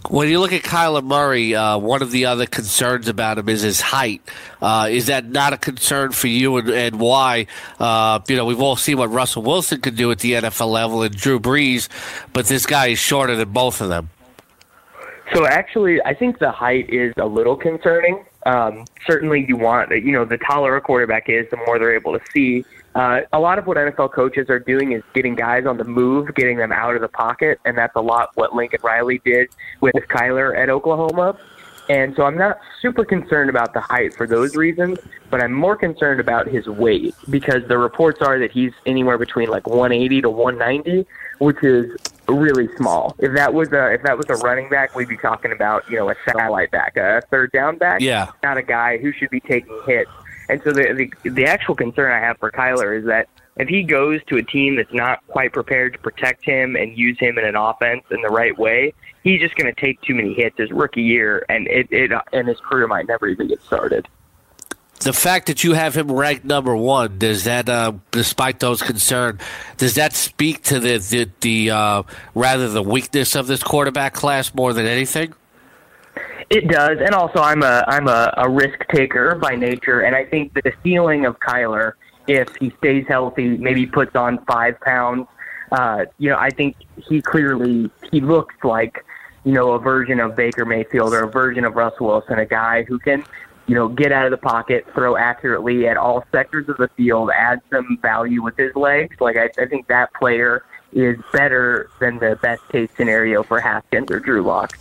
When you look at Kyler Murray, uh, one of the other concerns about him is his height. Uh, is that not a concern for you, and, and why? Uh, you know, we've all seen what Russell Wilson can do at the NFL level and Drew Brees, but this guy is shorter than both of them. So actually, I think the height is a little concerning. Um, certainly, you want you know the taller a quarterback is, the more they're able to see. Uh, a lot of what NFL coaches are doing is getting guys on the move, getting them out of the pocket, and that's a lot what Lincoln Riley did with Kyler at Oklahoma. And so I'm not super concerned about the height for those reasons, but I'm more concerned about his weight because the reports are that he's anywhere between like 180 to 190, which is really small. If that was a if that was a running back, we'd be talking about you know a satellite back, a third down back. Yeah, not a guy who should be taking hits. And so the the, the actual concern I have for Kyler is that if he goes to a team that's not quite prepared to protect him and use him in an offense in the right way, he's just going to take too many hits his rookie year, and it, it and his career might never even get started. The fact that you have him ranked number one does that, uh, despite those concerns, does that speak to the the, the uh, rather the weakness of this quarterback class more than anything? It does, and also I'm a I'm a, a risk taker by nature, and I think that the ceiling of Kyler, if he stays healthy, maybe puts on five pounds. Uh, you know, I think he clearly he looks like you know a version of Baker Mayfield or a version of Russell Wilson, a guy who can you know get out of the pocket, throw accurately at all sectors of the field, add some value with his legs. Like I, I think that player is better than the best case scenario for Haskins or Drew Lock.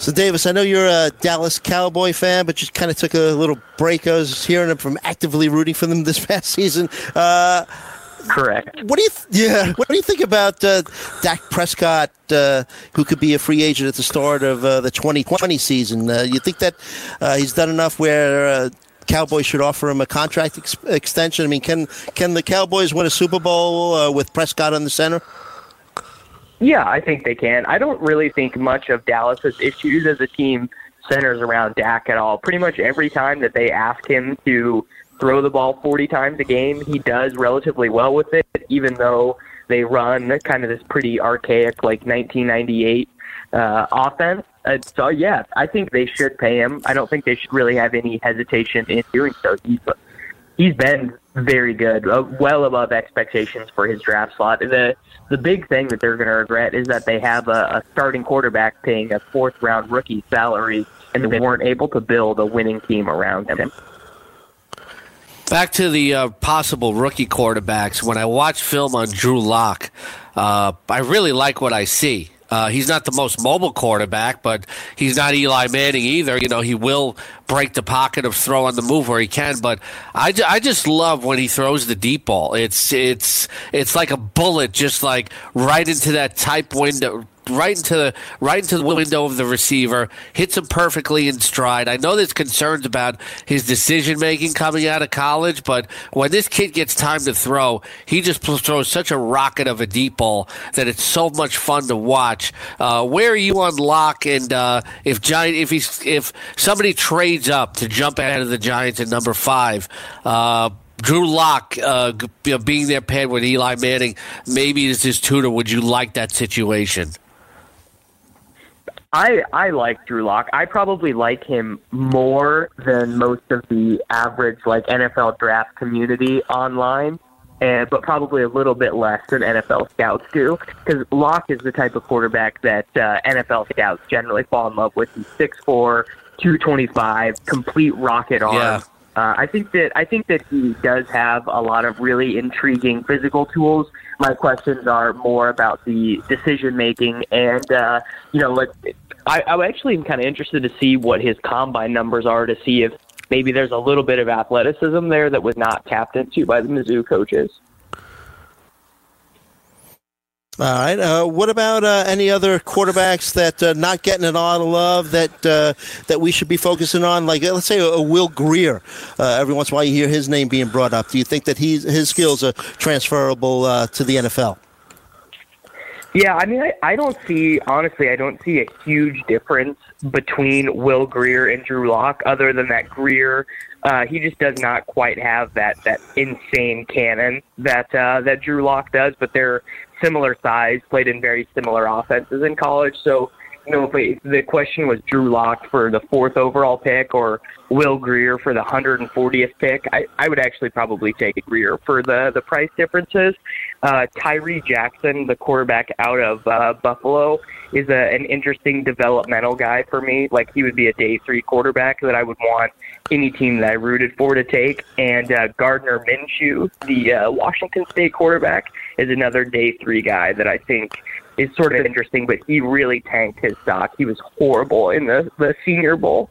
So, Davis, I know you're a Dallas Cowboy fan, but you kind of took a little break. I was hearing from actively rooting for them this past season. Uh, Correct. What do you? Th- yeah. What do you think about uh, Dak Prescott, uh, who could be a free agent at the start of uh, the 2020 season? Uh, you think that uh, he's done enough where? Uh, Cowboys should offer him a contract ex- extension. I mean, can can the Cowboys win a Super Bowl with Prescott on the center? Yeah, I think they can. I don't really think much of Dallas's issues as a team centers around Dak at all. Pretty much every time that they ask him to throw the ball 40 times a game, he does relatively well with it, even though they run kind of this pretty archaic, like 1998 uh, offense. Uh, so, yeah, I think they should pay him. I don't think they should really have any hesitation in doing so. He's, he's been very good, uh, well above expectations for his draft slot. The the big thing that they're going to regret is that they have a, a starting quarterback paying a fourth round rookie salary, and they weren't able to build a winning team around him. Back to the uh, possible rookie quarterbacks. When I watch film on Drew Lock, uh, I really like what I see. Uh, he's not the most mobile quarterback, but he's not Eli Manning either. You know, he will break the pocket of throw on the move where he can. But I, I just love when he throws the deep ball. It's it's it's like a bullet, just like right into that tight window, right into the right into the window of the receiver, hits him perfectly in stride. I know there's concerns about his decision making coming out of college, but when this kid gets time to throw, he just throws such a rocket of a deep ball that it's so much fun to watch. Uh, where are you on Lock? And uh, if Giant, if he's if somebody trades up to jump ahead of the Giants at number five. Uh, Drew Lock uh, being there paired with Eli Manning, maybe as his tutor. Would you like that situation? I I like Drew Lock. I probably like him more than most of the average like NFL draft community online, and but probably a little bit less than NFL scouts do. Because Lock is the type of quarterback that uh, NFL scouts generally fall in love with. He's six four, two twenty five, complete rocket arm. Yeah. Uh, I think that I think that he does have a lot of really intriguing physical tools. My questions are more about the decision making, and uh, you know, like I, I actually am kind of interested to see what his combine numbers are to see if maybe there's a little bit of athleticism there that was not tapped into by the Mizzou coaches. All right. Uh, what about uh, any other quarterbacks that uh, not getting a lot of love that uh, that we should be focusing on? Like, uh, let's say a, a Will Grier. Uh, every once in a while, you hear his name being brought up. Do you think that he's, his skills are transferable to the NFL? Yeah, I mean, I, I don't see honestly, I don't see a huge difference between Will Grier and Drew Lock, other than that Grier, uh, he just does not quite have that that insane cannon that uh, that Drew Lock does. But they're similar size, played in very similar offenses in college, so know if it, the question was Drew Lock for the fourth overall pick or Will Grier for the 140th pick. I, I would actually probably take Grier for the, the price differences. Uh, Tyree Jackson, the quarterback out of uh, Buffalo, is a, an interesting developmental guy for me. Like he would be a day three quarterback that I would want any team that I rooted for to take. And uh, Gardner Minshew, the uh, Washington State quarterback, is another day three guy that I think is sort of interesting. But he really tanked his stock. He was horrible in the the Senior Bowl.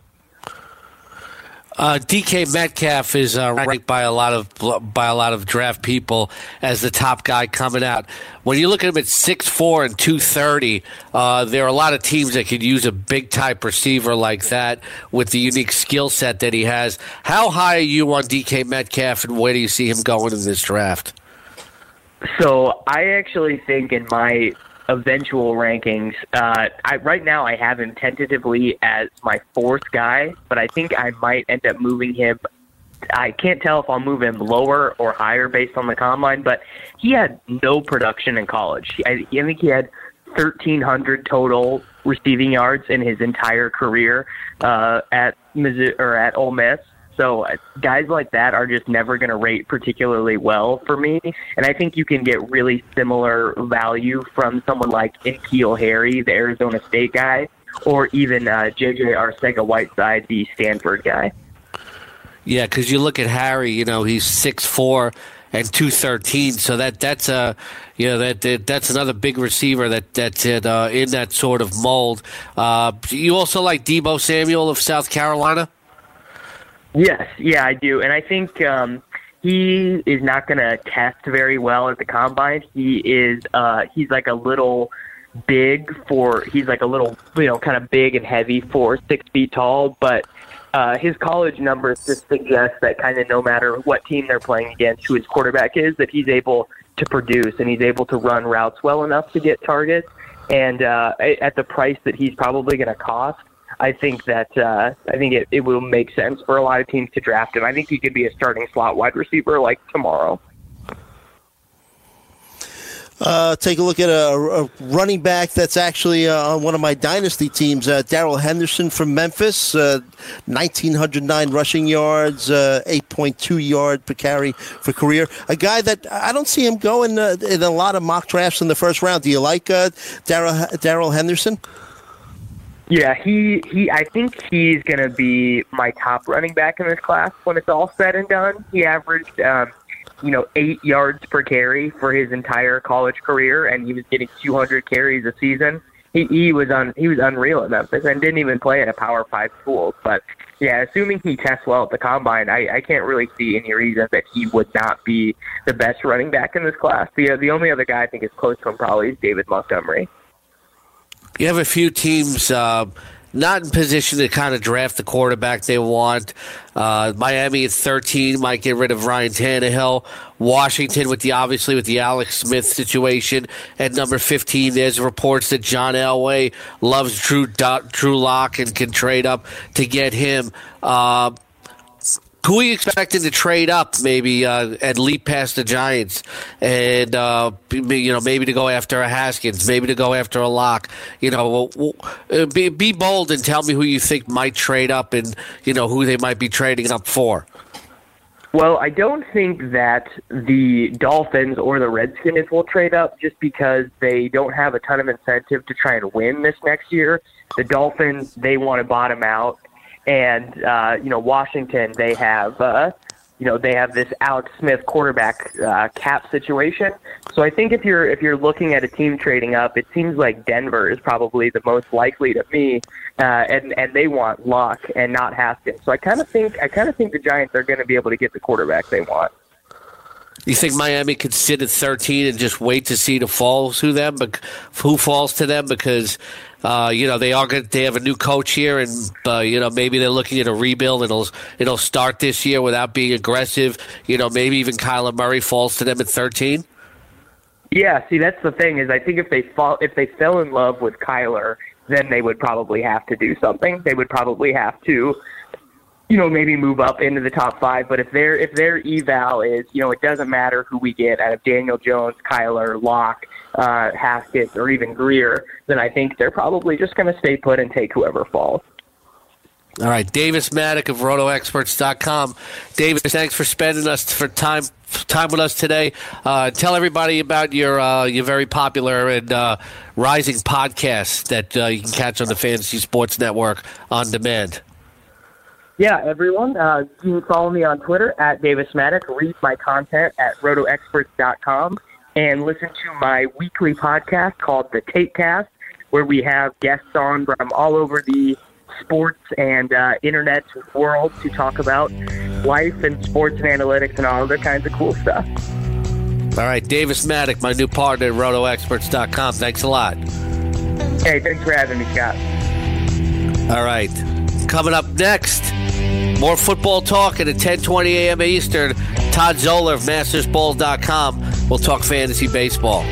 Uh, DK Metcalf is uh, ranked by a lot of by a lot of draft people as the top guy coming out. When you look at him at six four and two thirty, uh, there are a lot of teams that could use a big type receiver like that with the unique skill set that he has. How high are you on DK Metcalf, and where do you see him going in this draft? So I actually think in my eventual rankings. Uh, I, right now, I have him tentatively as my fourth guy, but I think I might end up moving him. I can't tell if I'll move him lower or higher based on the combine, but he had no production in college. I, I think he had 1,300 total receiving yards in his entire career uh, at Missouri or at Ole Miss. So guys like that are just never going to rate particularly well for me. And I think you can get really similar value from someone like N'Keal Harry, the Arizona State guy, or even uh, JJ Arcega Whiteside, the Stanford guy. Yeah, because you look at Harry, you know, he's six four and two thirteen, so that that's a you know that, that that's another big receiver that that's in, uh, in that sort of mold. Uh, you also like Deebo Samuel of South Carolina. Yes, yeah, I do, and I think um, he is not going to test very well at the combine. He is uh, he's like a little big for he's like a little you know kind of big and heavy for six feet tall, but uh, his college numbers just suggest that kind of no matter what team they're playing against, who his quarterback is, that he's able to produce and he's able to run routes well enough to get targets. And uh, at the price that he's probably going to cost, I think that uh, I think it, it will make sense for a lot of teams to draft him. I think he could be a starting slot wide receiver like tomorrow. Uh, take a look at a, a running back that's actually uh, on one of my dynasty teams, uh, Darrell Henderson from Memphis, 1,909 uh, rushing yards, uh, 8.2 yard per carry for career. A guy that I don't see him going uh, in a lot of mock drafts in the first round. Do you like Darrell Henderson? Yeah, he he. I think he's going to be my top running back in this class when it's all said and done. He averaged, um, you know, eight yards per carry for his entire college career, and he was getting 200 carries a season. He he was un he was unreal at Memphis and didn't even play at a Power Five school. But yeah, assuming he tests well at the combine, I, I can't really see any reason that he would not be the best running back in this class. The the only other guy I think is close to him probably is David Montgomery you have a few teams uh, not in position to kind of draft the quarterback they want. Uh, Miami at 13 might get rid of Ryan Tannehill. Washington with the obviously with the Alex Smith situation at number 15. There's reports that John Elway loves Drew Drew Lock and can trade up to get him. Uh, who are you expecting to trade up maybe uh, and leap past the Giants and uh, you know maybe to go after a Haskins, maybe to go after a Lock? You know, uh, be, be bold and tell me who you think might trade up and you know who they might be trading up for. Well, I don't think that the Dolphins or the Redskins will trade up just because they don't have a ton of incentive to try and win this next year. The Dolphins, they want to bottom out and uh, you know Washington they have uh, you know they have this Alex Smith quarterback uh, cap situation. So I think if you're if you're looking at a team trading up, it seems like Denver is probably the most likely to me, uh, and and they want Lock and not Haskins. So I kind of think I kind of think the Giants are going to be able to get the quarterback they want. You think Miami could sit at 13 and just wait to see who falls to them, but who falls to them because uh, you know they are going they have a new coach here, and uh, you know maybe they're looking at a rebuild. It'll it'll start this year without being aggressive. You know maybe even Kyler Murray falls to them at 13. Yeah, see that's the thing is I think if they fall if they fell in love with Kyler, then they would probably have to do something. They would probably have to you know, maybe move up into the top five. But if their if their eval is, you know, it doesn't matter who we get out of Daniel Jones, Kyler, Lock, uh, Haskett, or even Grier, then I think they're probably just going to stay put and take whoever falls. All right, Davis Mattek of RotoExperts.com. Davis, thanks for spending us for time time with us today. Uh, tell everybody about your uh, your very popular and uh, rising podcast that uh, you can catch on the Fantasy Sports Network on demand. Yeah, everyone, uh, you can follow me on Twitter at Davis Mattek, Read my content at RotoExperts.com and listen to my weekly podcast called The Tape Cast, where we have guests on from all over the sports and uh, internet world to talk about life and sports and analytics and all other kinds of cool stuff. All right, Davis Mattek, my new partner at RotoExperts.com. Thanks a lot. Hey, thanks for having me, Scott. All right, coming up next, more football talk at 10:20 a.m. Eastern. Todd Zola of MastersBall.com. We'll talk fantasy baseball.